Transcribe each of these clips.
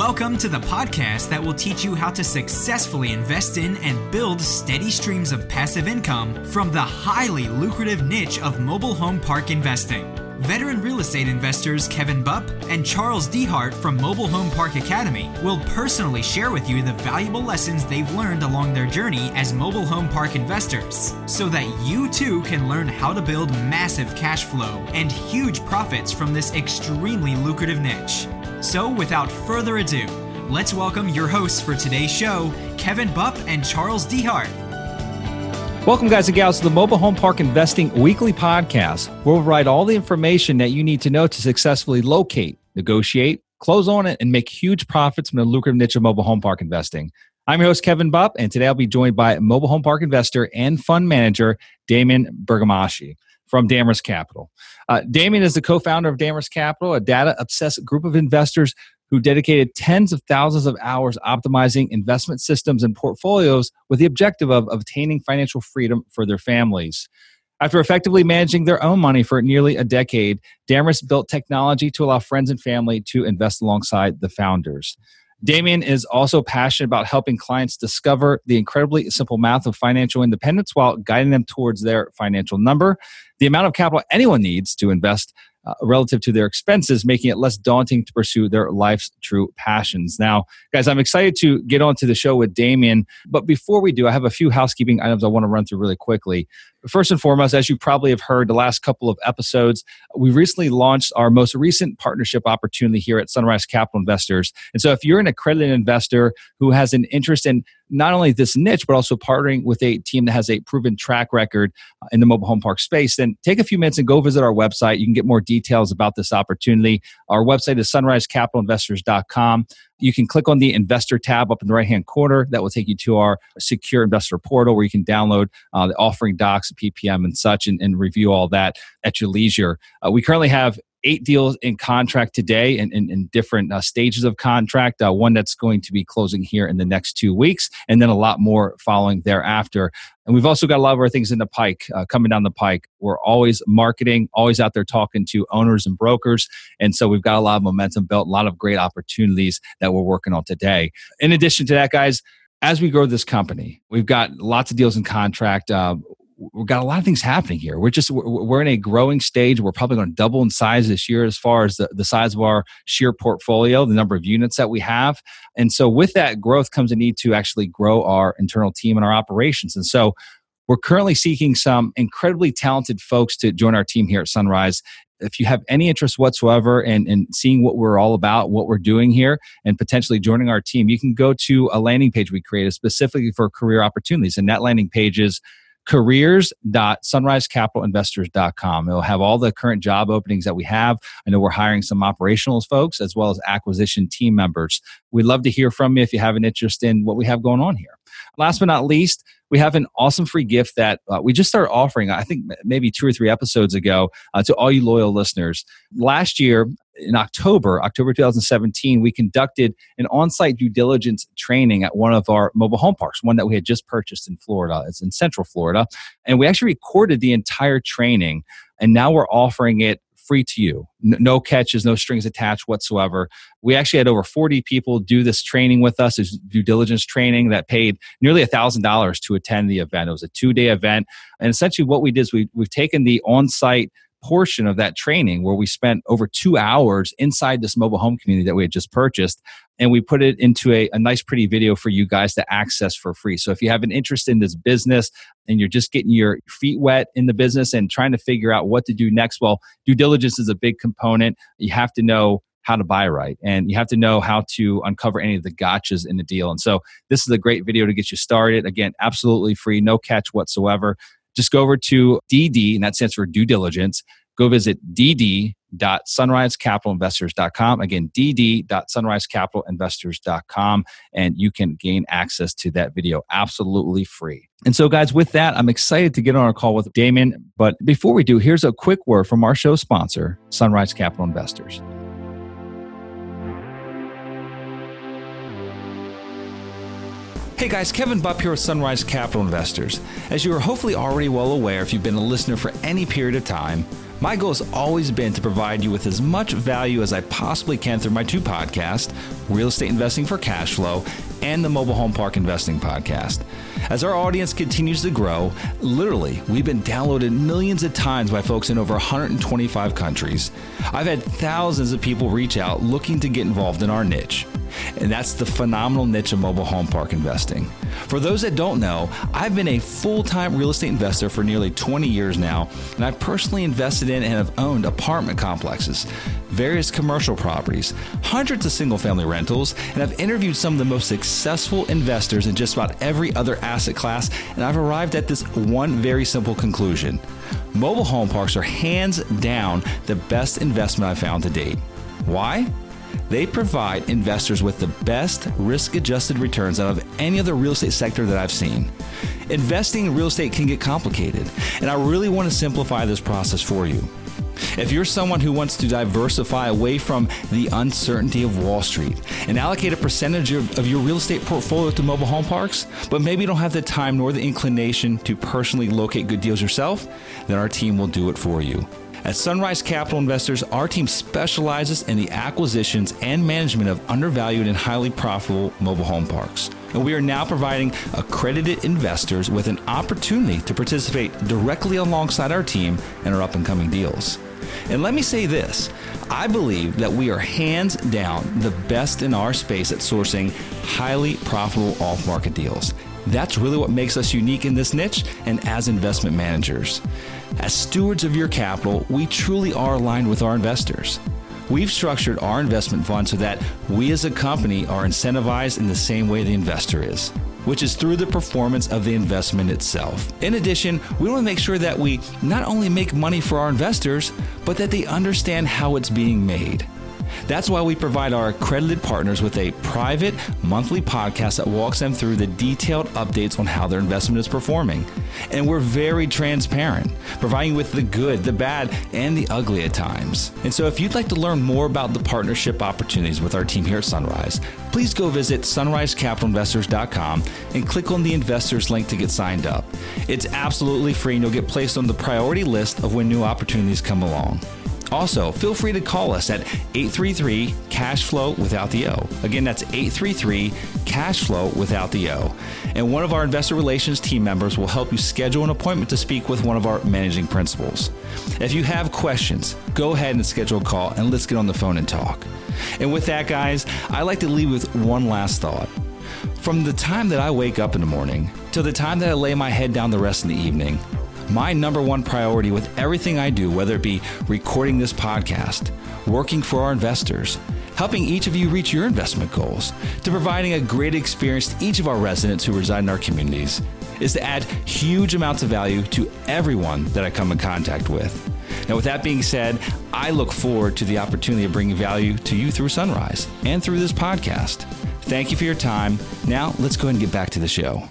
Welcome to the podcast that will teach you how to successfully invest in and build steady streams of passive income from the highly lucrative niche of mobile home park investing. Veteran real estate investors Kevin Bupp and Charles Dehart from Mobile Home Park Academy will personally share with you the valuable lessons they've learned along their journey as mobile home park investors so that you too can learn how to build massive cash flow and huge profits from this extremely lucrative niche. So, without further ado, let's welcome your hosts for today's show, Kevin Bupp and Charles Dehart. Welcome, guys and gals, to the Mobile Home Park Investing Weekly Podcast, where we'll provide all the information that you need to know to successfully locate, negotiate, close on it, and make huge profits from the lucrative niche of mobile home park investing. I'm your host, Kevin Bupp, and today I'll be joined by mobile home park investor and fund manager, Damon Bergamaschi from Damris Capital. Uh, is the co founder of Damris Capital, a data obsessed group of investors who dedicated tens of thousands of hours optimizing investment systems and portfolios with the objective of obtaining financial freedom for their families. After effectively managing their own money for nearly a decade, Damris built technology to allow friends and family to invest alongside the founders. Damian is also passionate about helping clients discover the incredibly simple math of financial independence while guiding them towards their financial number. The amount of capital anyone needs to invest uh, relative to their expenses, making it less daunting to pursue their life's true passions. Now, guys, I'm excited to get on to the show with Damian. But before we do, I have a few housekeeping items I want to run through really quickly. First and foremost, as you probably have heard the last couple of episodes, we recently launched our most recent partnership opportunity here at Sunrise Capital Investors. And so, if you're an accredited investor who has an interest in not only this niche, but also partnering with a team that has a proven track record uh, in the mobile home park space, then take a few minutes and go visit our website. You can get more details about this opportunity. Our website is sunrisecapitalinvestors.com. You can click on the investor tab up in the right hand corner. That will take you to our secure investor portal where you can download uh, the offering docs, PPM, and such, and, and review all that at your leisure. Uh, we currently have eight deals in contract today and in, in, in, different uh, stages of contract. Uh, one that's going to be closing here in the next two weeks, and then a lot more following thereafter. And we've also got a lot of our things in the pike uh, coming down the pike. We're always marketing, always out there talking to owners and brokers. And so we've got a lot of momentum built, a lot of great opportunities that we're working on today. In addition to that, guys, as we grow this company, we've got lots of deals in contract. Uh, we've got a lot of things happening here. We're just we're in a growing stage. We're probably going to double in size this year as far as the, the size of our sheer portfolio, the number of units that we have. And so with that growth comes a need to actually grow our internal team and our operations. And so we're currently seeking some incredibly talented folks to join our team here at Sunrise. If you have any interest whatsoever in, in seeing what we're all about, what we're doing here, and potentially joining our team, you can go to a landing page we created specifically for career opportunities. And that landing page is careers.sunrisecapitalinvestors.com. It'll have all the current job openings that we have. I know we're hiring some operational folks as well as acquisition team members. We'd love to hear from you if you have an interest in what we have going on here. Last but not least, we have an awesome free gift that uh, we just started offering, I think maybe two or three episodes ago, uh, to all you loyal listeners. Last year, in October, October 2017, we conducted an on site due diligence training at one of our mobile home parks, one that we had just purchased in Florida. It's in Central Florida. And we actually recorded the entire training. And now we're offering it free to you. No catches, no strings attached whatsoever. We actually had over 40 people do this training with us, this due diligence training that paid nearly $1,000 to attend the event. It was a two day event. And essentially, what we did is we, we've taken the on site portion of that training where we spent over two hours inside this mobile home community that we had just purchased and we put it into a, a nice pretty video for you guys to access for free. So if you have an interest in this business and you're just getting your feet wet in the business and trying to figure out what to do next well due diligence is a big component. You have to know how to buy right and you have to know how to uncover any of the gotchas in the deal. And so this is a great video to get you started. Again absolutely free no catch whatsoever just go over to DD, and that stands for due diligence. Go visit dd.sunrisecapitalinvestors.com. Again, dd.sunrisecapitalinvestors.com, and you can gain access to that video absolutely free. And so, guys, with that, I'm excited to get on a call with Damon. But before we do, here's a quick word from our show sponsor, Sunrise Capital Investors. Hey guys, Kevin Bupp here with Sunrise Capital Investors. As you are hopefully already well aware if you've been a listener for any period of time, My goal has always been to provide you with as much value as I possibly can through my two podcasts, Real Estate Investing for Cash Flow and the Mobile Home Park Investing Podcast. As our audience continues to grow, literally, we've been downloaded millions of times by folks in over 125 countries. I've had thousands of people reach out looking to get involved in our niche. And that's the phenomenal niche of mobile home park investing. For those that don't know, I've been a full time real estate investor for nearly 20 years now, and I've personally invested in and have owned apartment complexes, various commercial properties, hundreds of single family rentals, and I've interviewed some of the most successful investors in just about every other asset class, and I've arrived at this one very simple conclusion. Mobile home parks are hands down the best investment I've found to date. Why? They provide investors with the best risk adjusted returns out of any other real estate sector that I've seen. Investing in real estate can get complicated, and I really want to simplify this process for you. If you're someone who wants to diversify away from the uncertainty of Wall Street and allocate a percentage of, of, your real estate portfolio to mobile home parks, but maybe you don't have the time nor the inclination to personally locate good deals yourself, then our team will do it for you. At Sunrise Capital Investors, our team specializes in the acquisitions and management of undervalued and highly profitable mobile home parks. And we are now providing accredited investors with an opportunity to participate directly alongside our team in our up and coming deals. And let me say this I believe that we are hands down the best in our space at sourcing highly profitable off market deals. That's really what makes us unique in this niche and as investment managers. As stewards of your capital, we truly are aligned with our investors. We've structured our investment fund so that we as a company are incentivized in the same way the investor is, which is through the performance of the investment itself. In addition, we want to make sure that we not only make money for our investors, but that they understand how it's being made. That's why we provide our accredited partners with a private monthly podcast that walks them through the detailed updates on how their investment is performing. And we're very transparent, providing with the good, the bad, and the ugly at times. And so if you'd like to learn more about the partnership opportunities with our team here at Sunrise, please go visit sunrisecapitalinvestors.com and click on the investors link to get signed up. It's absolutely free and you'll get placed on the priority list of when new opportunities come along. Also, feel free to call us at 833 Cash Flow without the O. Again, that's 833 Cash Flow without the O. And one of our investor relations team members will help you schedule an appointment to speak with one of our managing principals. If you have questions, go ahead and schedule a call and let's get on the phone and talk. And with that, guys, I'd like to leave with one last thought. From the time that I wake up in the morning till the time that I lay my head down the rest of the evening, my number one priority with everything I do, whether it be recording this podcast, working for our investors, helping each of you reach your investment goals, to providing a great experience to each of our residents who reside in our communities, is to add huge amounts of value to everyone that I come in contact with. Now, with that being said, I look forward to the opportunity of bringing value to you through Sunrise and through this podcast. Thank you for your time. Now, let's go ahead and get back to the show.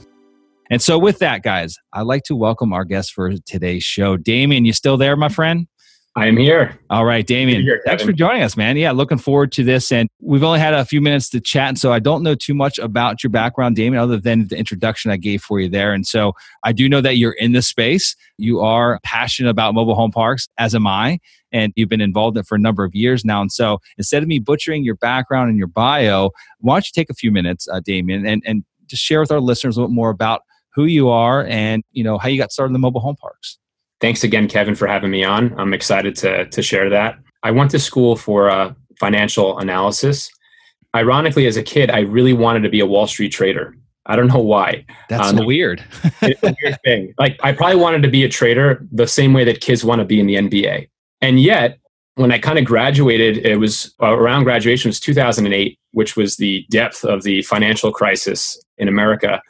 And so, with that, guys, I'd like to welcome our guest for today's show. Damian, you still there, my friend? I am here. All right, Damian. Here, thanks for joining us, man. Yeah, looking forward to this. And we've only had a few minutes to chat. So I don't know too much about your background, Damian, other than the introduction I gave for you there. And so I do know that you're in this space. You are passionate about mobile home parks, as am I. And you've been involved in it for a number of years now. And so instead of me butchering your background and your bio, why don't you take a few minutes, uh, Damian, and, and just share with our listeners a little bit more about who you are and you know how you got started in the mobile home parks. Thanks again, Kevin, for having me on. I'm excited to to share that. I went to school for uh, financial analysis. Ironically, as a kid, I really wanted to be a Wall Street trader. I don't know why. That's um, so weird. it's a weird thing. Like I probably wanted to be a trader the same way that kids want to be in the NBA. And yet, when I kind of graduated, it was uh, around graduation it was 2008, which was the depth of the financial crisis in America.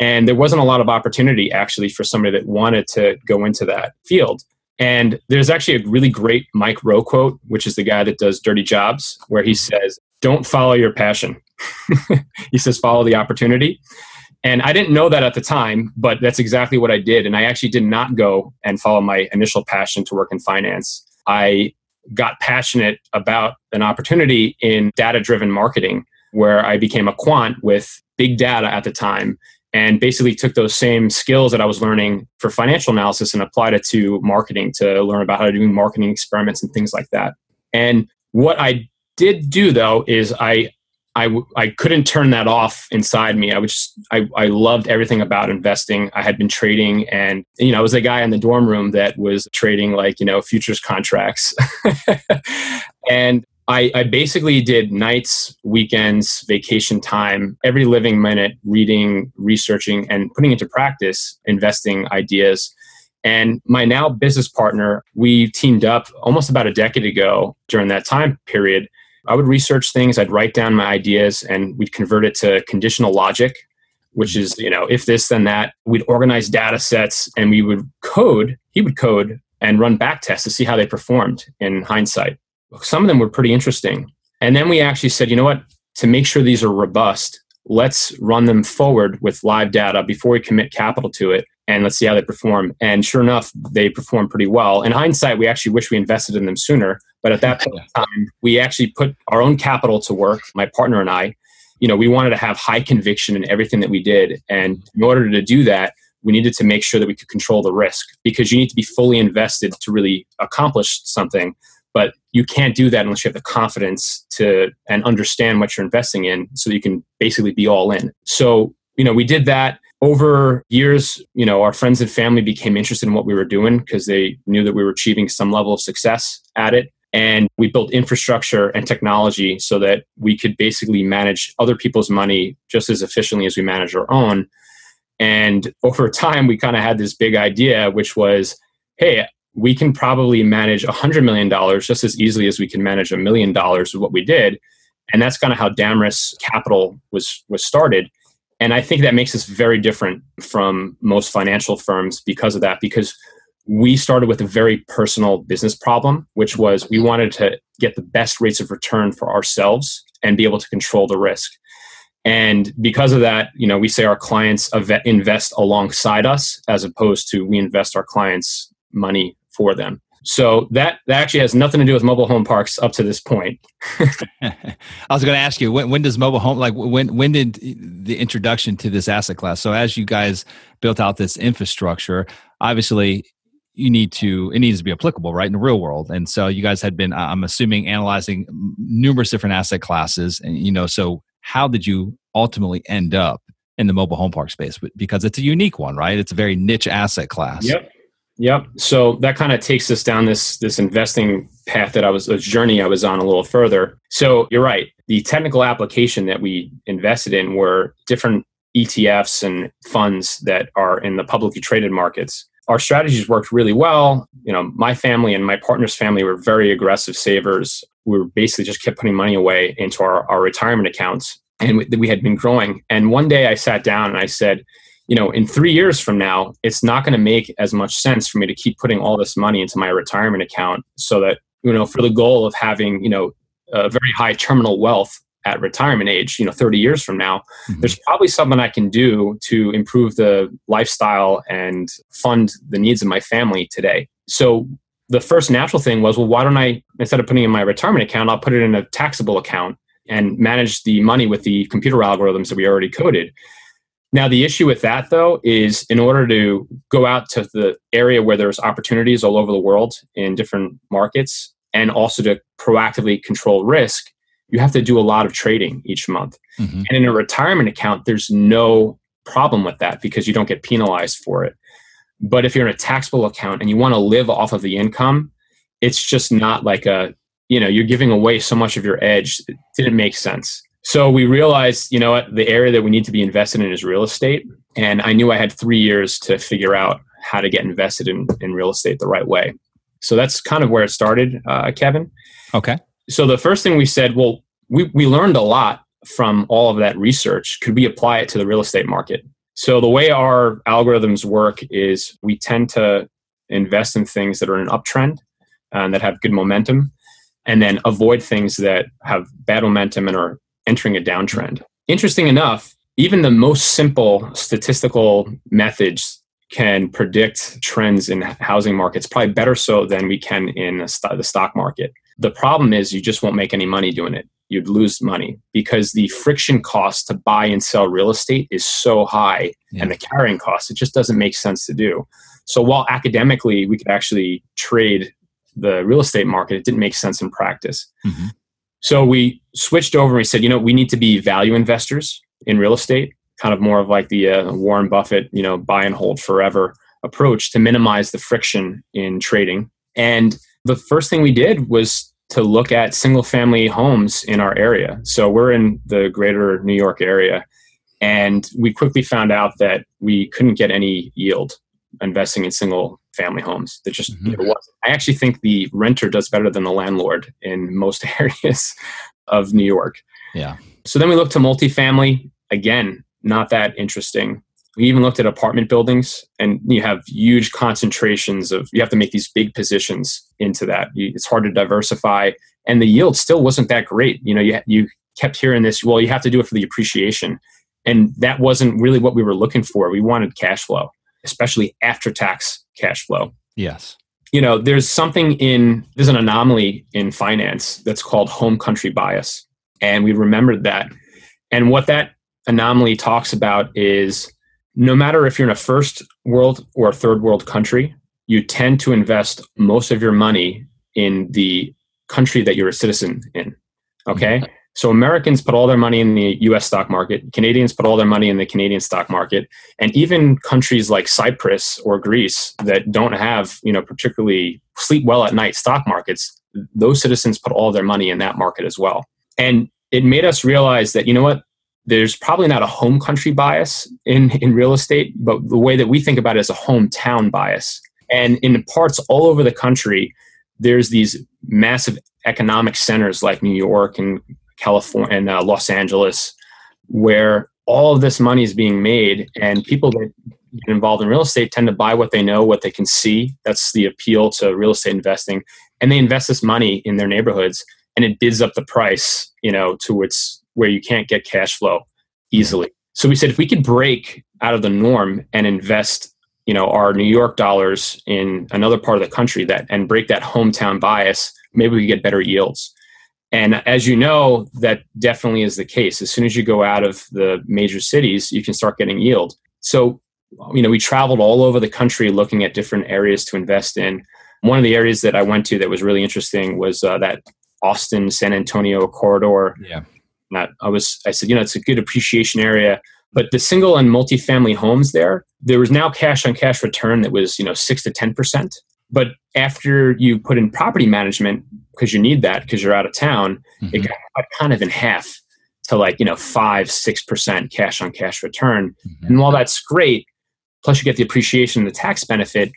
And there wasn't a lot of opportunity actually for somebody that wanted to go into that field. And there's actually a really great Mike Rowe quote, which is the guy that does Dirty Jobs, where he says, Don't follow your passion. he says, Follow the opportunity. And I didn't know that at the time, but that's exactly what I did. And I actually did not go and follow my initial passion to work in finance. I got passionate about an opportunity in data driven marketing where I became a quant with big data at the time and basically took those same skills that I was learning for financial analysis and applied it to marketing to learn about how to do marketing experiments and things like that. And what I did do though is I I, I couldn't turn that off inside me. I was I, I loved everything about investing. I had been trading and you know I was a guy in the dorm room that was trading like you know futures contracts, and I, I basically did nights, weekends, vacation time, every living minute, reading, researching, and putting into practice investing ideas. And my now business partner, we teamed up almost about a decade ago during that time period. I would research things, I'd write down my ideas, and we'd convert it to conditional logic, which is, you know, if this, then that. We'd organize data sets and we would code, he would code and run back tests to see how they performed in hindsight some of them were pretty interesting. And then we actually said, you know what, to make sure these are robust, let's run them forward with live data before we commit capital to it and let's see how they perform. And sure enough, they perform pretty well. In hindsight, we actually wish we invested in them sooner. But at that point in time, we actually put our own capital to work, my partner and I. You know, we wanted to have high conviction in everything that we did. And in order to do that, we needed to make sure that we could control the risk because you need to be fully invested to really accomplish something but you can't do that unless you have the confidence to and understand what you're investing in so you can basically be all in. So you know we did that. Over years you know our friends and family became interested in what we were doing because they knew that we were achieving some level of success at it. And we built infrastructure and technology so that we could basically manage other people's money just as efficiently as we manage our own. And over time we kind of had this big idea which was hey we can probably manage $100 million just as easily as we can manage a million dollars of what we did. And that's kind of how Damris Capital was, was started. And I think that makes us very different from most financial firms because of that, because we started with a very personal business problem, which was we wanted to get the best rates of return for ourselves and be able to control the risk. And because of that, you know, we say our clients invest alongside us as opposed to we invest our clients' money for them. So that that actually has nothing to do with mobile home parks up to this point. I was going to ask you when, when does mobile home like when when did the introduction to this asset class? So as you guys built out this infrastructure, obviously you need to it needs to be applicable right in the real world. And so you guys had been I'm assuming analyzing numerous different asset classes and you know so how did you ultimately end up in the mobile home park space because it's a unique one, right? It's a very niche asset class. Yep. Yep. So that kind of takes us down this this investing path that I was a journey I was on a little further. So you're right. The technical application that we invested in were different ETFs and funds that are in the publicly traded markets. Our strategies worked really well. You know, my family and my partner's family were very aggressive savers. We were basically just kept putting money away into our, our retirement accounts, and we, we had been growing. And one day I sat down and I said, you know, in three years from now, it's not going to make as much sense for me to keep putting all this money into my retirement account so that, you know, for the goal of having, you know, a very high terminal wealth at retirement age, you know, 30 years from now, mm-hmm. there's probably something I can do to improve the lifestyle and fund the needs of my family today. So the first natural thing was, well, why don't I, instead of putting in my retirement account, I'll put it in a taxable account and manage the money with the computer algorithms that we already coded. Now, the issue with that, though, is in order to go out to the area where there's opportunities all over the world in different markets and also to proactively control risk, you have to do a lot of trading each month. Mm-hmm. And in a retirement account, there's no problem with that because you don't get penalized for it. But if you're in a taxable account and you want to live off of the income, it's just not like a, you know, you're giving away so much of your edge. It didn't make sense. So we realized, you know what, the area that we need to be invested in is real estate. And I knew I had three years to figure out how to get invested in, in real estate the right way. So that's kind of where it started, uh, Kevin. Okay. So the first thing we said, well, we, we learned a lot from all of that research. Could we apply it to the real estate market? So the way our algorithms work is we tend to invest in things that are in an uptrend and that have good momentum, and then avoid things that have bad momentum and are entering a downtrend. Interesting enough, even the most simple statistical methods can predict trends in housing markets, probably better so than we can in the stock market. The problem is you just won't make any money doing it. you'd lose money because the friction cost to buy and sell real estate is so high yeah. and the carrying cost, it just doesn't make sense to do. So while academically we could actually trade the real estate market, it didn't make sense in practice. Mm-hmm. So we switched over and we said, you know, we need to be value investors in real estate, kind of more of like the uh, Warren Buffett, you know, buy and hold forever approach to minimize the friction in trading. And the first thing we did was to look at single family homes in our area. So we're in the greater New York area. And we quickly found out that we couldn't get any yield investing in single family homes. That just mm-hmm. I actually think the renter does better than the landlord in most areas of New York. Yeah. So then we looked to multifamily. Again, not that interesting. We even looked at apartment buildings, and you have huge concentrations of. You have to make these big positions into that. It's hard to diversify, and the yield still wasn't that great. You know, you you kept hearing this. Well, you have to do it for the appreciation, and that wasn't really what we were looking for. We wanted cash flow, especially after tax cash flow. Yes. You know, there's something in there's an anomaly in finance that's called home country bias, and we remembered that. And what that anomaly talks about is no matter if you're in a first world or a third world country, you tend to invest most of your money in the country that you're a citizen in. Okay. Mm-hmm. So Americans put all their money in the US stock market, Canadians put all their money in the Canadian stock market, and even countries like Cyprus or Greece that don't have, you know, particularly sleep well at night stock markets, those citizens put all their money in that market as well. And it made us realize that, you know what, there's probably not a home country bias in, in real estate, but the way that we think about it is a hometown bias. And in parts all over the country, there's these massive economic centers like New York and California and uh, Los Angeles, where all of this money is being made, and people that get involved in real estate tend to buy what they know, what they can see. That's the appeal to real estate investing, and they invest this money in their neighborhoods, and it bids up the price, you know, to its where you can't get cash flow easily. So we said if we could break out of the norm and invest, you know, our New York dollars in another part of the country that and break that hometown bias, maybe we get better yields. And as you know, that definitely is the case. As soon as you go out of the major cities, you can start getting yield. So, you know, we traveled all over the country looking at different areas to invest in. One of the areas that I went to that was really interesting was uh, that Austin San Antonio corridor. Yeah. That I was, I said, you know, it's a good appreciation area. But the single and multifamily homes there, there was now cash on cash return that was, you know, six to 10%. But after you put in property management, because you need that because you're out of town, mm-hmm. it got kind of in half to like, you know, five, 6% cash on cash return. Mm-hmm. And while that's great, plus you get the appreciation and the tax benefit,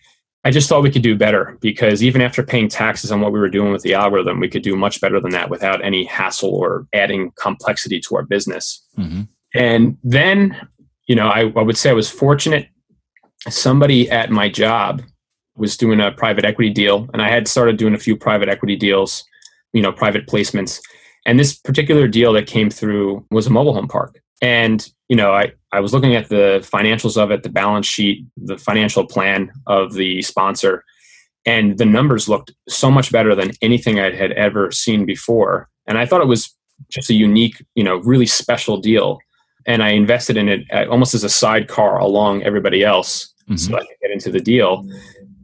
I just thought we could do better because even after paying taxes on what we were doing with the algorithm, we could do much better than that without any hassle or adding complexity to our business. Mm-hmm. And then, you know, I, I would say I was fortunate. Somebody at my job was doing a private equity deal, and I had started doing a few private equity deals, you know, private placements. And this particular deal that came through was a mobile home park. And, you know, I, I was looking at the financials of it, the balance sheet, the financial plan of the sponsor, and the numbers looked so much better than anything I had ever seen before. And I thought it was just a unique, you know, really special deal. And I invested in it almost as a sidecar along everybody else mm-hmm. so I could get into the deal.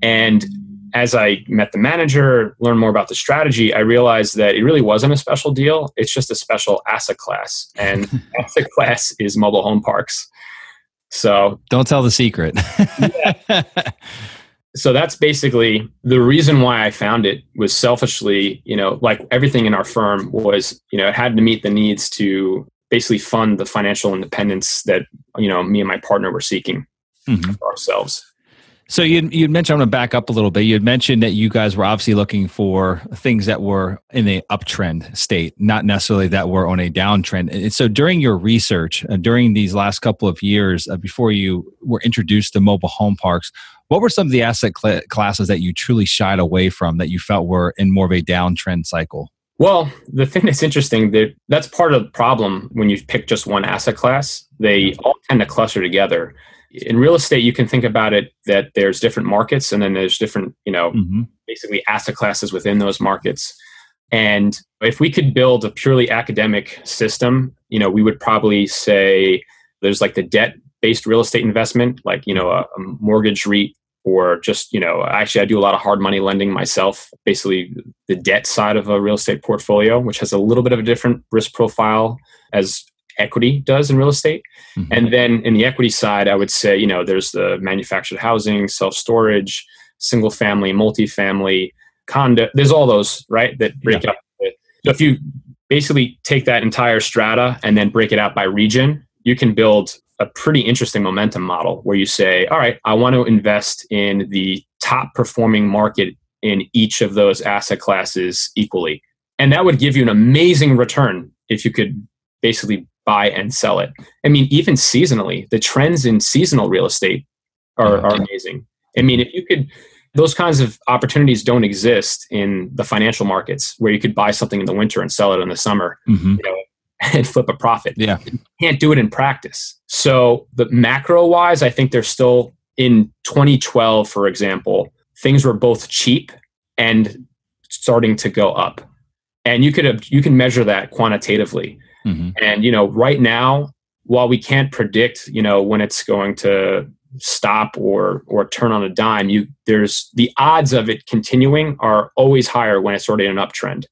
And as I met the manager, learned more about the strategy, I realized that it really wasn't a special deal. It's just a special asset class. And asset class is mobile home parks. So don't tell the secret. So that's basically the reason why I found it was selfishly, you know, like everything in our firm was, you know, it had to meet the needs to basically fund the financial independence that, you know, me and my partner were seeking mm-hmm. for ourselves. So you you mentioned I'm going to back up a little bit. You had mentioned that you guys were obviously looking for things that were in a uptrend state, not necessarily that were on a downtrend. And so during your research, uh, during these last couple of years, uh, before you were introduced to mobile home parks, what were some of the asset cl- classes that you truly shied away from that you felt were in more of a downtrend cycle? Well, the thing that's interesting that that's part of the problem when you pick just one asset class. They all tend to cluster together in real estate you can think about it that there's different markets and then there's different you know mm-hmm. basically asset classes within those markets And if we could build a purely academic system, you know, we would probably say there's like the debt based real estate investment, like, you know, a, a mortgage REIT or just, you know, actually I do a lot of hard money lending myself, basically the debt side of a real estate portfolio, which has a little bit of a different risk profile as equity does in real estate. Mm-hmm. And then in the equity side, I would say, you know, there's the manufactured housing, self storage, single family, multifamily, condo. There's all those, right, that break yeah. up. So if you basically take that entire strata and then break it out by region, you can build a pretty interesting momentum model where you say, all right, I want to invest in the top performing market in each of those asset classes equally. And that would give you an amazing return if you could basically buy and sell it. I mean, even seasonally, the trends in seasonal real estate are, are amazing. I mean, if you could, those kinds of opportunities don't exist in the financial markets where you could buy something in the winter and sell it in the summer. Mm-hmm. You know, and flip a profit. Yeah. You can't do it in practice. So the macro wise, I think they're still in 2012, for example, things were both cheap and starting to go up. And you could you can measure that quantitatively. Mm-hmm. And you know, right now, while we can't predict, you know, when it's going to stop or or turn on a dime you there's the odds of it continuing are always higher when it's already in an uptrend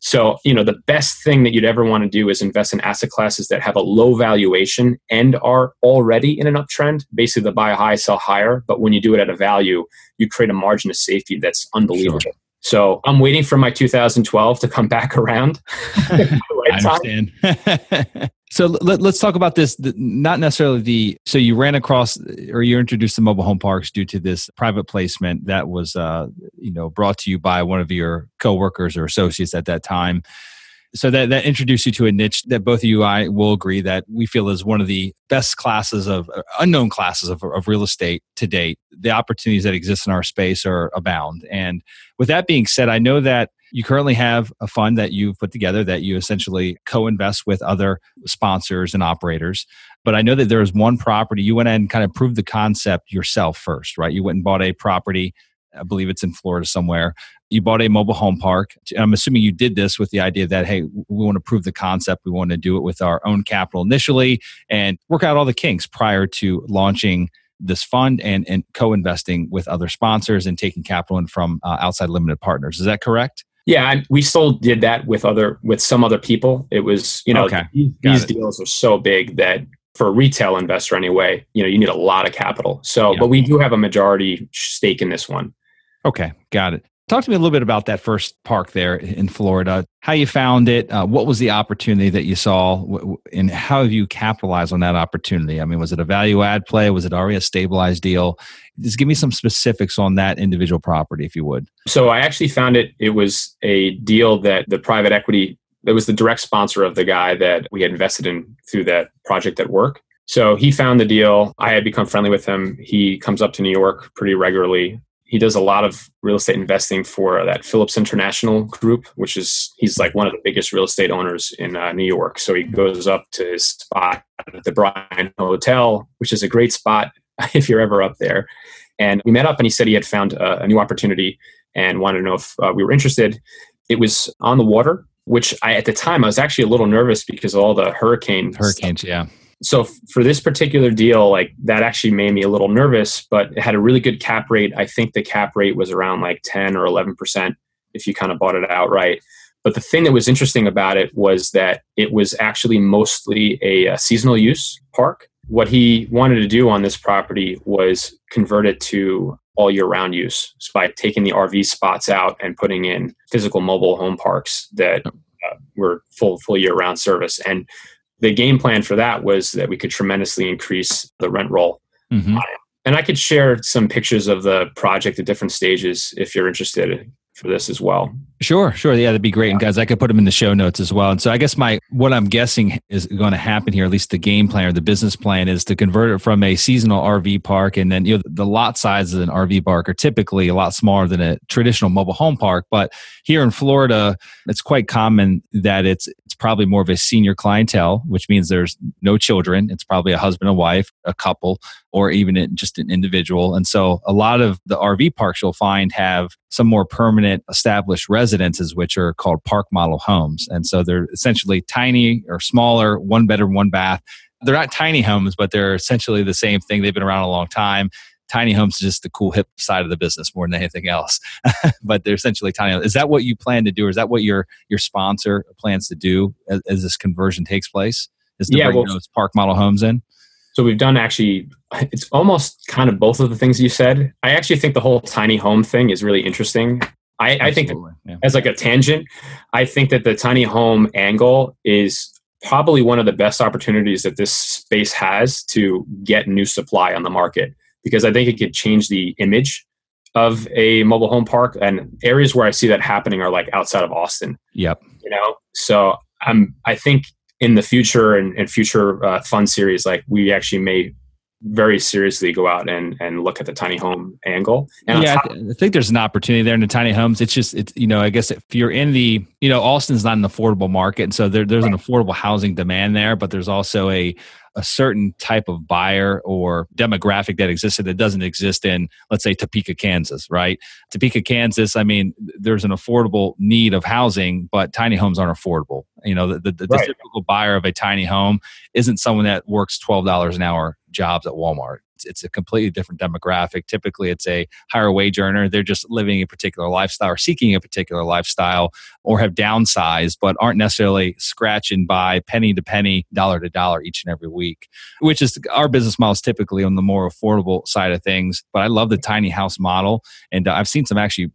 so you know the best thing that you'd ever want to do is invest in asset classes that have a low valuation and are already in an uptrend basically the buy high sell higher but when you do it at a value you create a margin of safety that's unbelievable sure. So I'm waiting for my 2012 to come back around. I understand. So let, us talk about this. Not necessarily the. So you ran across, or you introduced the mobile home parks due to this private placement that was, uh, you know, brought to you by one of your coworkers or associates at that time. So that that introduced you to a niche that both of you I will agree that we feel is one of the best classes of uh, unknown classes of, of real estate to date. The opportunities that exist in our space are abound. And with that being said, I know that you currently have a fund that you've put together that you essentially co-invest with other sponsors and operators. But I know that there is one property you went and kind of proved the concept yourself first, right? You went and bought a property. I believe it's in Florida somewhere. You bought a mobile home park. I'm assuming you did this with the idea that, hey, we want to prove the concept. We want to do it with our own capital initially and work out all the kinks prior to launching this fund and, and co-investing with other sponsors and taking capital in from uh, outside limited partners. Is that correct? Yeah, we still did that with other with some other people. It was you know okay. these, these deals are so big that for a retail investor anyway, you know you need a lot of capital. So, yeah. but we do have a majority stake in this one. Okay, got it. Talk to me a little bit about that first park there in Florida. How you found it? Uh, what was the opportunity that you saw, and how have you capitalized on that opportunity? I mean, was it a value add play? Was it already a stabilized deal? Just give me some specifics on that individual property, if you would. So I actually found it. It was a deal that the private equity. That was the direct sponsor of the guy that we had invested in through that project at work. So he found the deal. I had become friendly with him. He comes up to New York pretty regularly he does a lot of real estate investing for that Phillips International Group, which is he's like one of the biggest real estate owners in uh, New York. So he goes up to his spot at the Bryant Hotel, which is a great spot if you're ever up there. And we met up, and he said he had found a, a new opportunity and wanted to know if uh, we were interested. It was on the water, which I at the time I was actually a little nervous because of all the hurricane hurricanes, stuff. yeah so for this particular deal like that actually made me a little nervous but it had a really good cap rate. I think the cap rate was around like 10 or 11% if you kind of bought it outright but the thing that was interesting about it was that it was actually mostly a, a seasonal use park. What he wanted to do on this property was convert it to all year round use by taking the rv spots out and putting in physical mobile home parks that uh, were full full year round service. And the game plan for that was that we could tremendously increase the rent roll. Mm-hmm. And I could share some pictures of the project at different stages if you're interested for this as well. Sure, sure. Yeah, that'd be great. And guys, I could put them in the show notes as well. And so I guess my what I'm guessing is going to happen here, at least the game plan or the business plan is to convert it from a seasonal RV park and then you know the lot sizes in an RV park are typically a lot smaller than a traditional mobile home park. But here in Florida, it's quite common that it's probably more of a senior clientele, which means there's no children. It's probably a husband and wife, a couple, or even just an individual. And so a lot of the RV parks you'll find have some more permanent established residences, which are called park model homes. And so they're essentially tiny or smaller, one bedroom, one bath. They're not tiny homes, but they're essentially the same thing. They've been around a long time tiny homes is just the cool hip side of the business more than anything else. but they're essentially tiny. Is that what you plan to do, or is that what your your sponsor plans to do as, as this conversion takes place? Is to yeah, bring well, those park model homes in? So we've done actually, it's almost kind of both of the things you said. I actually think the whole tiny home thing is really interesting. I, I think yeah. as like a tangent, I think that the tiny home angle is probably one of the best opportunities that this space has to get new supply on the market because I think it could change the image of a mobile home park. And areas where I see that happening are like outside of Austin. Yep. You know, so I'm I think in the future and, and future uh, fun series, like we actually may very seriously go out and and look at the tiny home angle. And yeah, top- I think there's an opportunity there in the tiny homes. It's just it's you know I guess if you're in the you know Austin's not an affordable market, and so there, there's right. an affordable housing demand there, but there's also a a certain type of buyer or demographic that existed that doesn't exist in, let's say, Topeka, Kansas, right? Topeka, Kansas, I mean, there's an affordable need of housing, but tiny homes aren't affordable. You know, the, the, the right. typical buyer of a tiny home isn't someone that works $12 an hour jobs at Walmart it's, a completely different demographic. Typically, it's a higher wage earner. They're just living a particular lifestyle or seeking a particular lifestyle or have downsized, but aren't necessarily scratching by penny to penny, dollar to dollar each and every week, which is our business model is typically on the more affordable side of things. But I love the tiny house model. And uh, I've seen some actually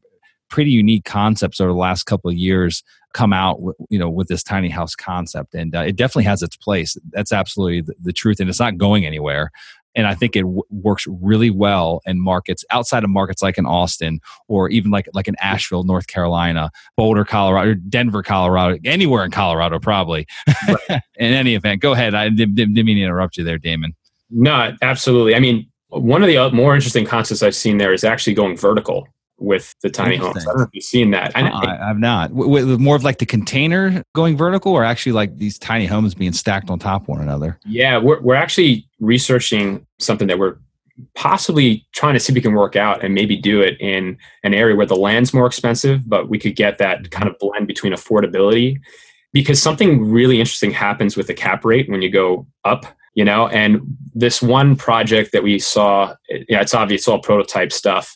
pretty unique concepts over the last couple of years come out you know with this tiny house concept and uh, it definitely has its place that's absolutely the, the, truth and it's not going anywhere and I think it w- works really well in markets outside of markets like in Austin or even like like in Asheville, North Carolina, Boulder, Colorado, Denver, Colorado, anywhere in Colorado, probably. Right. in any event, go ahead. I didn't, didn't mean to interrupt you there, Damon. No, absolutely. I mean, one of the uh, more interesting concepts I've seen there is actually going vertical with the tiny homes. I don't know if you've seen that. I, have not. With more of like the container going vertical, or actually like these tiny homes being stacked on top of one another. Yeah, we're we're actually researching something that we're possibly trying to see if we can work out and maybe do it in an area where the land's more expensive, but we could get that mm-hmm. kind of blend between affordability. Because something really interesting happens with the cap rate when you go up you know and this one project that we saw yeah it's obvious it's all prototype stuff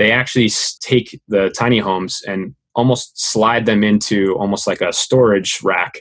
they actually take the tiny homes and almost slide them into almost like a storage rack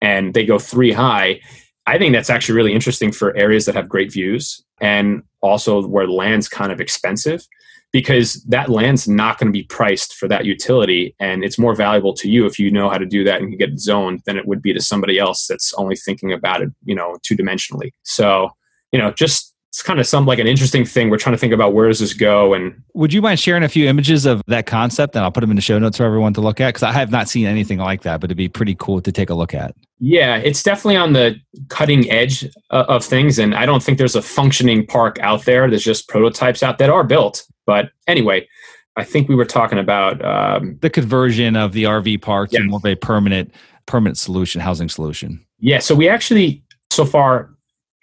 and they go three high. I think that's actually really interesting for areas that have great views and also where land's kind of expensive because that land's not going to be priced for that utility and it's more valuable to you if you know how to do that and can get zoned than it would be to somebody else that's only thinking about it you know two dimensionally so you know just it's kind of some like an interesting thing. We're trying to think about where does this go. And would you mind sharing a few images of that concept, and I'll put them in the show notes for everyone to look at because I have not seen anything like that, but it'd be pretty cool to take a look at. Yeah, it's definitely on the cutting edge uh, of things, and I don't think there's a functioning park out there. There's just prototypes out that are built. But anyway, I think we were talking about um, the conversion of the RV park to more of a permanent permanent solution, housing solution. Yeah, so we actually so far,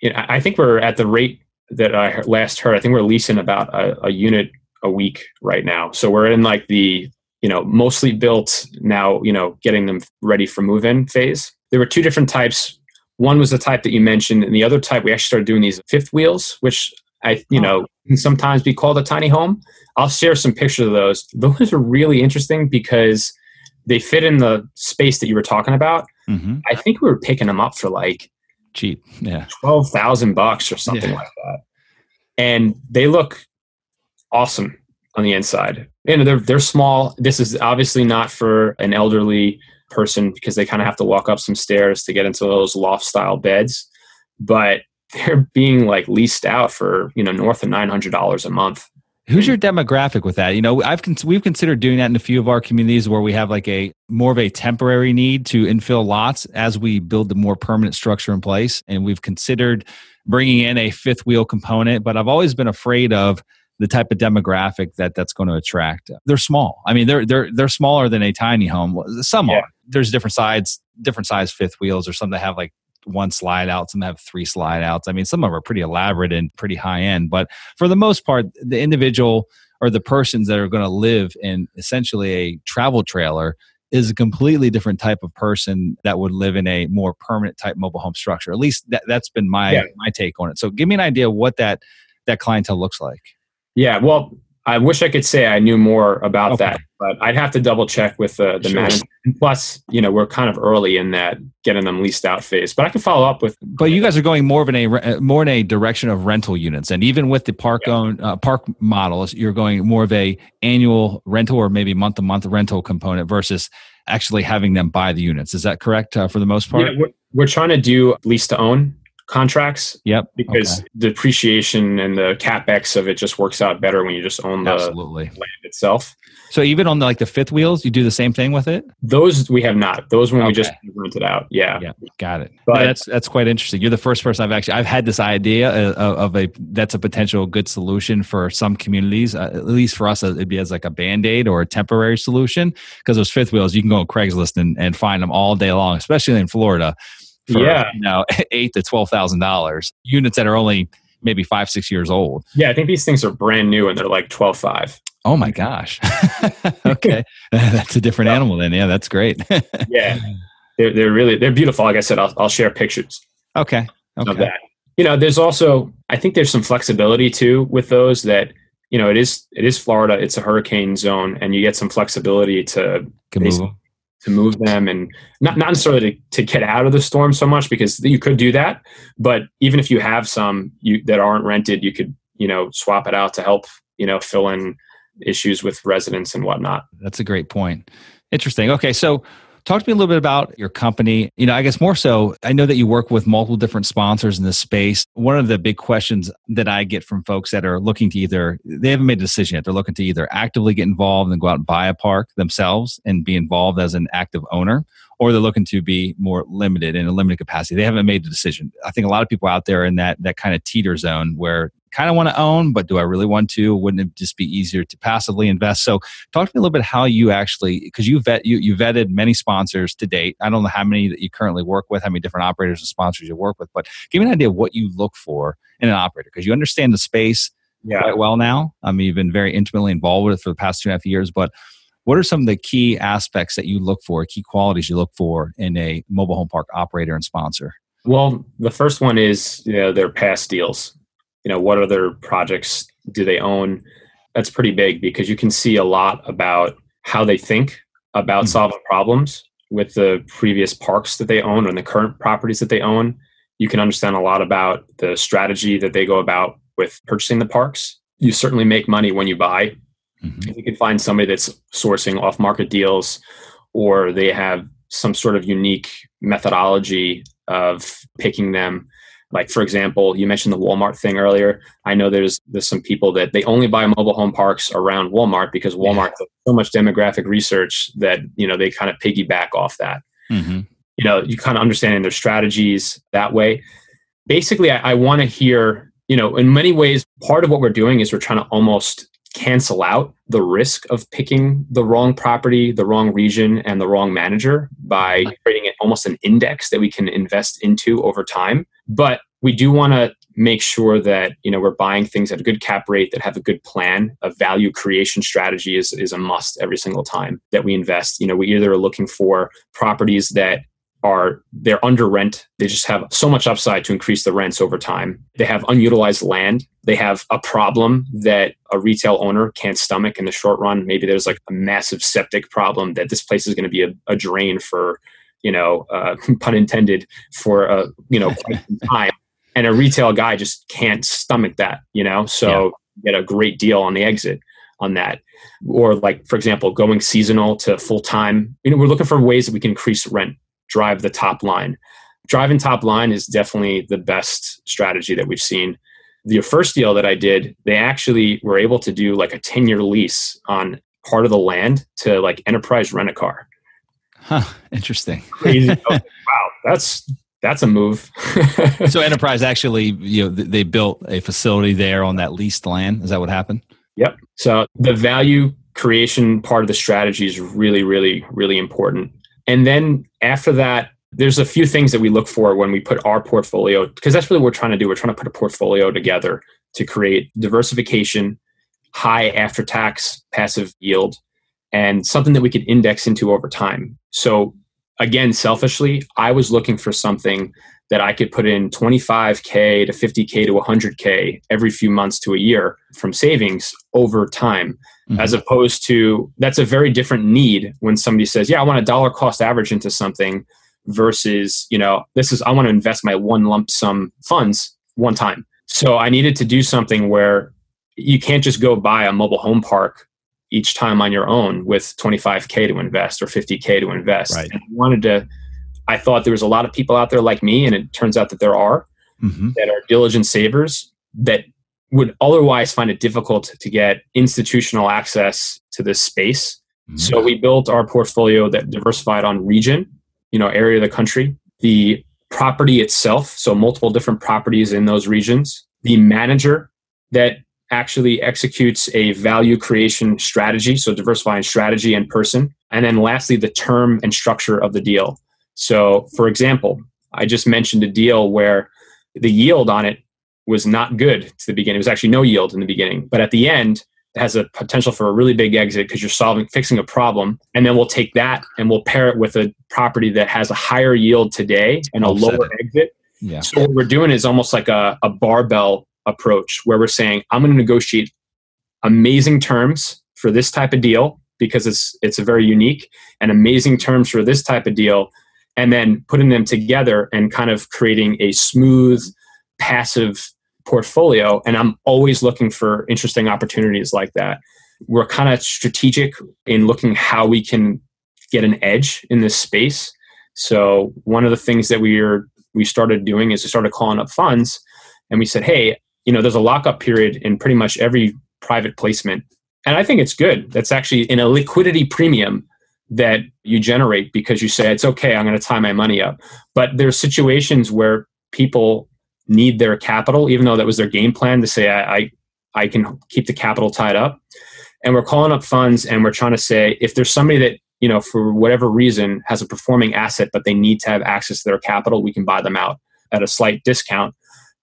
you know, I think we're at the rate that I last heard, I think we're leasing about a, a unit a week right now. So we're in like the you know mostly built now you know getting them ready for move in phase. There were two different types. One was the type that you mentioned and the other type we actually started doing these fifth wheels which i you know can sometimes be called a tiny home. I'll share some pictures of those. Those are really interesting because they fit in the space that you were talking about. Mm-hmm. i think we were picking them up for like cheap. Yeah. 12,000 bucks or something yeah. like that. And they look awesome on the inside. And they're they're small. This is obviously not for an elderly person because they kind of have to walk up some stairs to get into those loft style beds. But they're being like leased out for, you know, north of $900 a month. Who's your demographic with that? You know, I've we've considered doing that in a few of our communities where we have like a more of a temporary need to infill lots as we build the more permanent structure in place, and we've considered bringing in a fifth wheel component. But I've always been afraid of the type of demographic that that's going to attract. They're small. I mean, they're they're they're smaller than a tiny home. Some yeah. are. There's different sides, different size fifth wheels, or some that have like one slide out, some have three slide outs. I mean, some of them are pretty elaborate and pretty high end, but for the most part, the individual or the persons that are going to live in essentially a travel trailer is a completely different type of person that would live in a more permanent type mobile home structure. At least that, has been my yeah. my take on it. So give me an idea what that that clientele looks like. Yeah, well, I wish I could say I knew more about okay. that, but I'd have to double check with the, the sure. management. Plus, you know, we're kind of early in that getting them leased out phase. But I can follow up with. But you guys are going more of in a uh, more in a direction of rental units, and even with the park yeah. own uh, park models, you're going more of a annual rental or maybe month to month rental component versus actually having them buy the units. Is that correct uh, for the most part? Yeah, we're, we're trying to do lease to own contracts. Yep. Because okay. depreciation and the capex of it just works out better when you just own the Absolutely. land itself. So even on the, like the fifth wheels, you do the same thing with it. Those we have not. Those when okay. we just rented out. Yeah. Yeah. Got it. But no, that's that's quite interesting. You're the first person I've actually I've had this idea of, of a that's a potential good solution for some communities. Uh, at least for us, uh, it'd be as like a band aid or a temporary solution because those fifth wheels you can go on Craigslist and, and find them all day long, especially in Florida for yeah. you know eight to twelve thousand dollars. Units that are only maybe five six years old. Yeah, I think these things are brand new and they're like twelve five. Oh my gosh. okay, that's a different animal then. Yeah, that's great. yeah, they're they're really they're beautiful. Like I said, I'll I'll share pictures. Okay. Okay. Of that. You know, there's also I think there's some flexibility too with those that you know it is it is Florida. It's a hurricane zone, and you get some flexibility to to move them and not, not necessarily to, to get out of the storm so much because you could do that but even if you have some you that aren't rented you could you know swap it out to help you know fill in issues with residents and whatnot. That's a great point. Interesting. Okay so Talk to me a little bit about your company. You know, I guess more so, I know that you work with multiple different sponsors in this space. One of the big questions that I get from folks that are looking to either, they haven't made a decision yet, they're looking to either actively get involved and go out and buy a park themselves and be involved as an active owner, or they're looking to be more limited in a limited capacity. They haven't made the decision. I think a lot of people out there in that that kind of teeter zone where kind of want to own, but do I really want to? Wouldn't it just be easier to passively invest? So, talk to me a little bit how you actually, because you vet you you vetted many sponsors to date. I don't know how many that you currently work with, how many different operators and sponsors you work with, but give me an idea of what you look for in an operator because you understand the space yeah. quite well now. I mean, you've been very intimately involved with it for the past two and a half years, but what are some of the key aspects that you look for, key qualities you look for in a mobile home park operator and sponsor? Well, the first one is you know their past deals you know what other projects do they own that's pretty big because you can see a lot about how they think about mm-hmm. solving problems with the previous parks that they own and the current properties that they own you can understand a lot about the strategy that they go about with purchasing the parks you certainly make money when you buy mm-hmm. if you can find somebody that's sourcing off market deals or they have some sort of unique methodology of picking them like for example, you mentioned the Walmart thing earlier. I know there's there's some people that they only buy mobile home parks around Walmart because Walmart yeah. does so much demographic research that you know they kind of piggyback off that. Mm-hmm. You know, you kind of understanding their strategies that way. Basically, I, I want to hear. You know, in many ways, part of what we're doing is we're trying to almost cancel out the risk of picking the wrong property, the wrong region, and the wrong manager by creating almost an index that we can invest into over time. But we do want to make sure that you know we're buying things at a good cap rate that have a good plan. A value creation strategy is, is a must every single time that we invest. You know we either are looking for properties that are they're under rent. They just have so much upside to increase the rents over time. They have unutilized land. They have a problem that a retail owner can't stomach in the short run. Maybe there's like a massive septic problem that this place is going to be a, a, drain for you know uh, pun intended for a you know time. And a retail guy just can't stomach that you know? So yeah. get a great deal on the exit on that. Or like for example going seasonal to full time you know we're looking for ways that we can increase rent drive the top line. Driving top line is definitely the best strategy that we've seen. The first deal that I did, they actually were able to do like a 10 year lease on part of the land to like enterprise rent a car. Huh, interesting. Crazy. wow, that's that's a move. so enterprise actually, you know, they built a facility there on that leased land. Is that what happened? Yep. So the value creation part of the strategy is really, really, really important. And then after that, there's a few things that we look for when we put our portfolio, because that's really what we're trying to do. We're trying to put a portfolio together to create diversification, high after tax passive yield, and something that we could index into over time. So, again, selfishly, I was looking for something that I could put in 25K to 50K to 100K every few months to a year from savings over time, mm-hmm. as opposed to that's a very different need when somebody says, Yeah, I want a dollar cost average into something versus, you know, this is, I want to invest my one lump sum funds one time. So I needed to do something where you can't just go buy a mobile home park each time on your own with 25K to invest or 50K to invest. Right. And I wanted to I thought there was a lot of people out there like me, and it turns out that there are mm-hmm. that are diligent savers that would otherwise find it difficult to get institutional access to this space. Mm-hmm. So we built our portfolio that diversified on region, you know, area of the country, the property itself, so multiple different properties in those regions, the manager that actually executes a value creation strategy, so diversifying strategy and person, and then lastly the term and structure of the deal. So, for example, I just mentioned a deal where the yield on it was not good to the beginning. It was actually no yield in the beginning, but at the end, it has a potential for a really big exit because you're solving, fixing a problem, and then we'll take that and we'll pair it with a property that has a higher yield today and a lower it. exit. Yeah. So what we're doing is almost like a, a barbell approach where we're saying, I'm going to negotiate amazing terms for this type of deal because it's it's a very unique and amazing terms for this type of deal and then putting them together and kind of creating a smooth, passive portfolio. And I'm always looking for interesting opportunities like that. We're kind of strategic in looking how we can get an edge in this space. So one of the things that we are we started doing is we started calling up funds and we said, hey, you know, there's a lockup period in pretty much every private placement. And I think it's good. That's actually in a liquidity premium that you generate because you say it's okay i'm going to tie my money up but there's situations where people need their capital even though that was their game plan to say I, I i can keep the capital tied up. And we're calling up funds and we're trying to say if there's somebody that you know for whatever reason has a performing asset but they need to have access to their capital we can buy them out at a slight discount.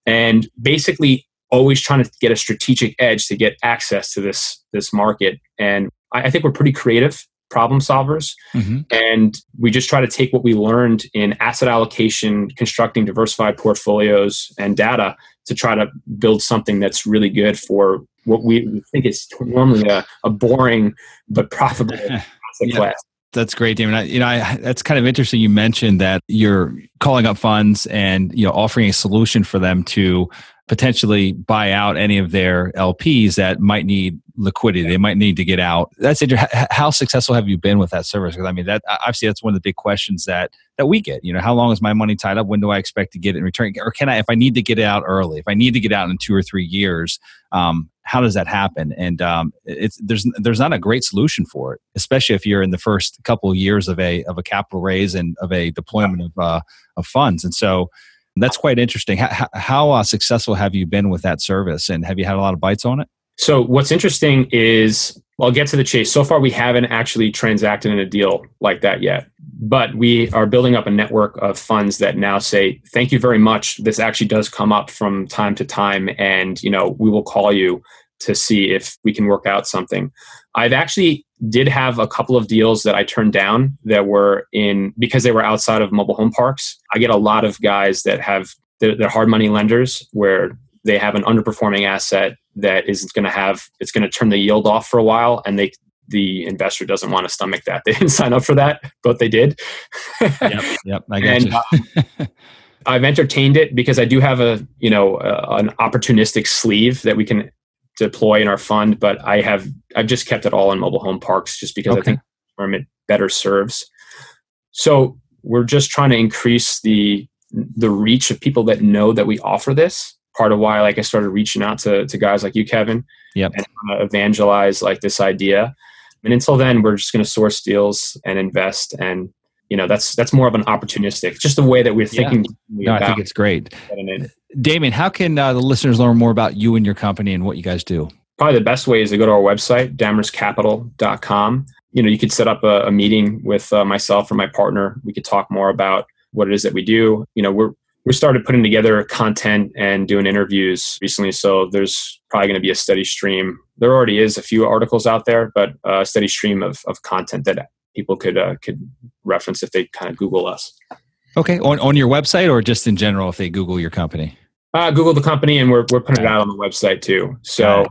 And basically always trying to get a strategic edge to get access to this this market. And I, I think we're pretty creative problem solvers. Mm-hmm. And we just try to take what we learned in asset allocation, constructing diversified portfolios, and data to try to build something that's really good for what we think is normally a, a boring but profitable asset yeah. class. That's great, Damian. I, you know, I, that's kind of interesting. You mentioned that you're calling up funds and you know offering a solution for them to potentially buy out any of their LPs that might need liquidity. They might need to get out. That's it. How successful have you been with that service? Because I mean, that obviously that's one of the big questions that that we get. You know, how long is my money tied up? When do I expect to get it in return? Or can I, if I need to get it out early, if I need to get out in two or three years, um, how does that happen? And um, it's there's there's not a great solution for it, especially if you're in the first couple of years of a of a capital raise and of a deployment of uh, of funds. And so that's quite interesting. How, how uh, successful have you been with that service, and have you had a lot of bites on it? So what's interesting is I'll get to the chase. So far, we haven't actually transacted in a deal like that yet, but we are building up a network of funds that now say, "Thank you very much. This actually does come up from time to time, and you know we will call you to see if we can work out something." I've actually did have a couple of deals that I turned down that were in because they were outside of mobile home parks. I get a lot of guys that have they're, they're hard money lenders where they have an underperforming asset that isn't going to have it's going to turn the yield off for a while and they the investor doesn't want to stomach that. They didn't sign up for that but they did. Yep yep i and, uh, i've entertained it because i do have a you know uh, an opportunistic sleeve that we can deploy in our fund but i have i've just kept it all in mobile home parks just because okay. i think it better serves so we're just trying to increase the the reach of people that know that we offer this part of why like I started reaching out to to guys like you, Kevin, yep. and evangelize like this idea. And until then, we're just going to source deals and invest, and you know that's that's more of an opportunistic, just the way that we're thinking. Yeah. No, I think it's great. Damian, how can uh, the listeners learn more about you and your company and what you guys do? probably the best way is to go to our website, damriscapital.com. You know, you could set up a, a meeting with uh, myself or my partner. We could talk more about what it is that we do. You know, we're we started putting together content and doing interviews recently. So there's probably going to be a steady stream. There already is a few articles out there, but a steady stream of, of content that people could uh, could reference if they kind of Google us. Okay, on on your website or just in general if they Google your company. Uh, Google the company, and we're we're putting it out on the website too. So.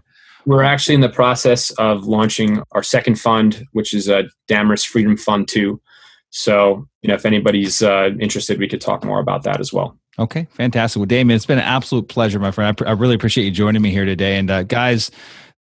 We're actually in the process of launching our second fund, which is a Damris Freedom Fund 2. So, you know, if anybody's uh, interested, we could talk more about that as well. Okay, fantastic. Well, Damian, it's been an absolute pleasure, my friend. I, pr- I really appreciate you joining me here today. And uh, guys,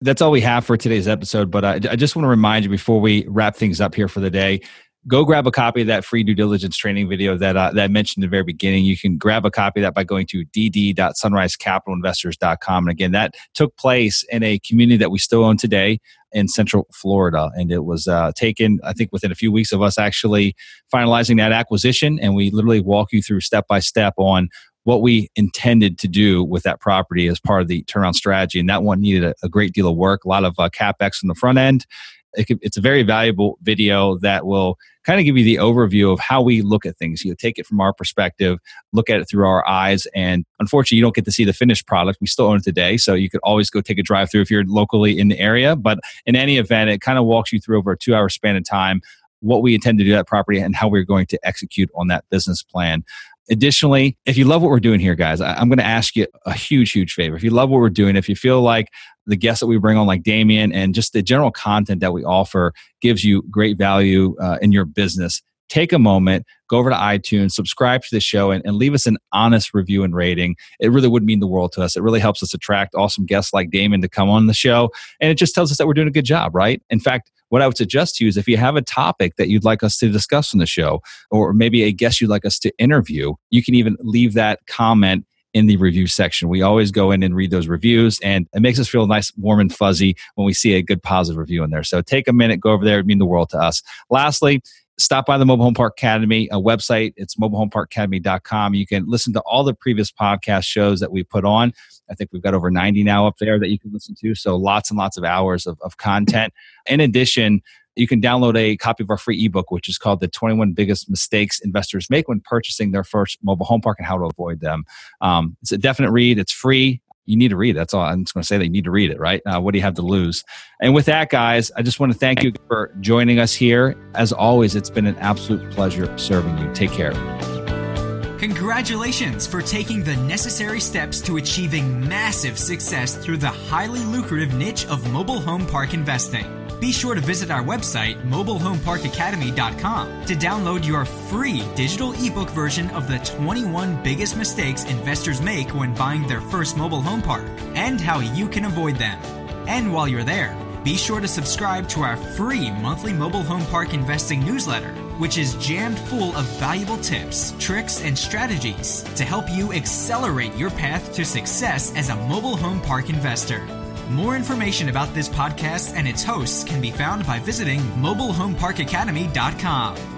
that's all we have for today's episode. But I, I just want to remind you before we wrap things up here for the day go grab a copy of that free due diligence training video that, uh, that I mentioned in the very beginning. You can grab a copy of that by going to dd.sunrisecapitalinvestors.com. And again, that took place in a community that we still own today in Central Florida. And it was uh, taken, I think, within a few weeks of us actually finalizing that acquisition. And we literally walk you through step by step on what we intended to do with that property as part of the turnaround strategy. And that one needed a, a great deal of work, a lot of uh, capex on the front end. It could, it's a very valuable video that will kind of give you the overview of how we look at things. You take it from our perspective, look at it through our eyes, and unfortunately, you don't get to see the finished product. We still own it today, so you could always go take a drive through if you're locally in the area. But in any event, it kind of walks you through over a two hour span of time what we intend to do that property and how we're going to execute on that business plan. Additionally, if you love what we're doing here, guys, I'm going to ask you a huge, huge favor. If you love what we're doing, if you feel like the guests that we bring on, like Damian, and just the general content that we offer gives you great value uh, in your business, take a moment, go over to iTunes, subscribe to the show, and, and, leave us an honest review and rating. It really would mean the world to us. It really helps us attract awesome guests like Damian to come on the show. And it just tells us that we're doing a good job, right? In fact, what I would suggest to you is if you have a topic that you'd like us to discuss on the show, or maybe a guest you'd like us to interview, you can even leave that comment in the review section. We always go in and read those reviews, and it makes us feel nice, warm, and fuzzy when we see a good positive review in there. So take a minute, go over there, it mean the world to us. Lastly, stop by the Mobile Home Park Academy a website. It's mobilehomeparkacademy.com. You can listen to all the previous podcast shows that we put on. I think we've got over 90 now up there that you can listen to. So lots and lots of hours of, of content. In addition, you can download a copy of our free ebook, which is called The 21 Biggest Mistakes Investors Make When Purchasing Their First Mobile Home Park and How to Avoid Them. Um, it's a definite read, it's free. You need to read it. That's all. I'm just going to say that you need to read it, right? Uh, what do you have to lose? And with that, guys, I just want to thank you for joining us here. As always, it's been an absolute pleasure serving you. Take care. Congratulations for taking the necessary steps to achieving massive success through the highly lucrative niche of mobile home park investing. Be sure to visit our website, mobilehomeparkacademy.com, to download your free digital ebook version of the 21 biggest mistakes investors make when buying their first mobile home park and how you can avoid them. And while you're there, be sure to subscribe to our free monthly mobile home park investing newsletter, which is jammed full of valuable tips, tricks, and strategies to help you accelerate your path to success as a mobile home park investor. More information about this podcast and its hosts can be found by visiting mobilehomeparkacademy.com.